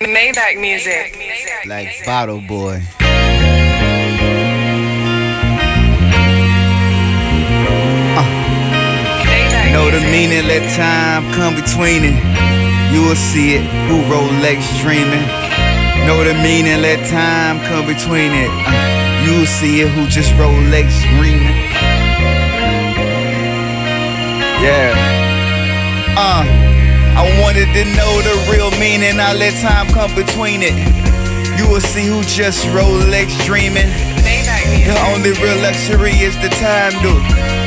Maybach music. Like Bottle Boy. Maybach Know the meaning, let time come between it. You will see it, who Rolex dreaming. Know the meaning, let time come between it. Uh, you will see it, who just Rolex dreaming. Yeah. Uh, I wanted to know the real meaning, I let time come between it. You will see who just Rolex dreaming. The only real luxury is the time, dude.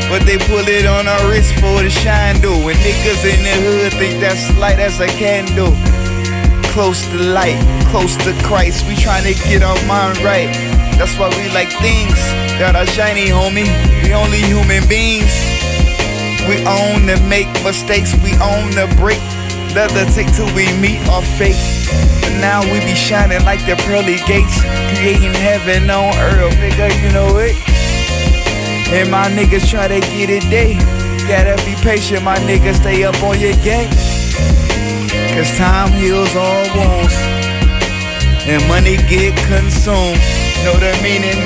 But they pull it on our wrist for the shine, dude. And niggas in the hood think that's light as a candle. Close to light, close to Christ. We trying to get our mind right. That's why we like things that are shiny, homie. We only human beings. We own to make mistakes. We own to break. Leather take till we meet our fate. But now we be shining like the pearly gates, creating heaven on earth, nigga. You know it. And my niggas try to get it day. Gotta be patient, my niggas. Stay up on your game. Cause time heals all wounds. And money get consumed. Know the meaning?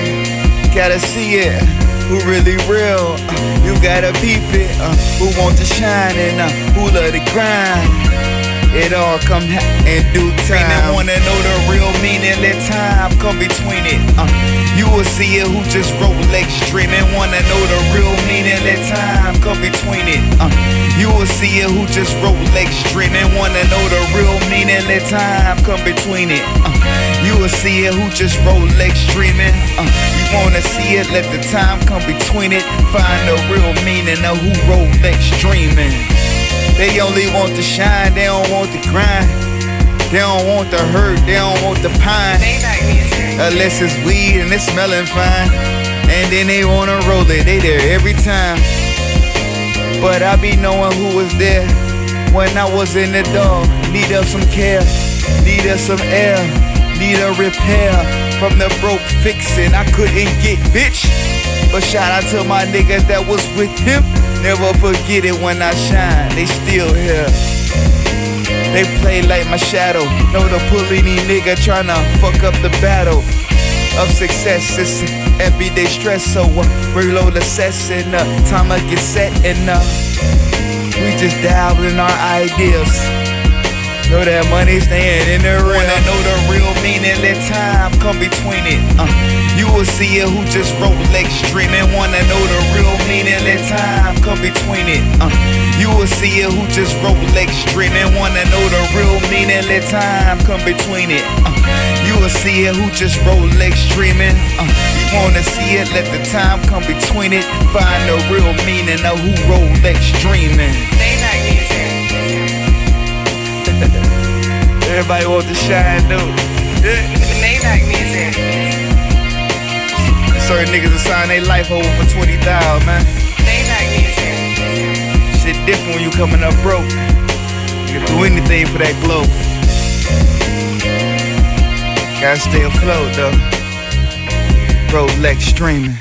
Gotta see it. Who really real? You gotta peep it. Uh, who want to shine and uh, who love to grind? It all come in due time. Wanna know the real meaning, let time come between it. Uh, you will see it who just Rolex dreaming. Wanna know the real meaning, let time come between it. Uh, you will see it who just Rolex dreaming. Wanna know the real meaning, let time come between it. Uh, you will see it who just Rolex dreaming. Uh, you wanna see it, let the time come between it. Find the real meaning of who Rolex dreaming. They only want to shine, they don't want to grind. They don't want the hurt, they don't want the pine. Unless it's weed and it's smelling fine. And then they wanna roll it, they there every time. But I be knowing who was there when I was in the dog. Need of some care, need of some air, need a repair. From the broke fixin', I couldn't get bitch. But shout out to my niggas that was with him. Never forget it when I shine, they still here. They play like my shadow. Know the Pulini nigga tryna fuck up the battle of success. It's everyday stress, so uh, reload sets and uh, time I get set and uh, we just dabble in our ideas. Know that money staying in the real. Wanna know the real meaning? Let time come between it. Uh, you will see it who just Rolex dreaming. Wanna know the come between it. Uh, you will see it who just Rolex dreaming. Wanna know the real meaning? Let time come between it. Uh, you will see it who just Rolex dreaming. Uh, you wanna see it? Let the time come between it. Find the real meaning of who Rolex dreaming. Maybach music. Everybody want to shine, dude. Maybach music. Certain niggas will sign their life over for 20,000, man. Different when you coming up broke. You can do anything for that glow. Gotta stay afloat, though. Rolex streaming.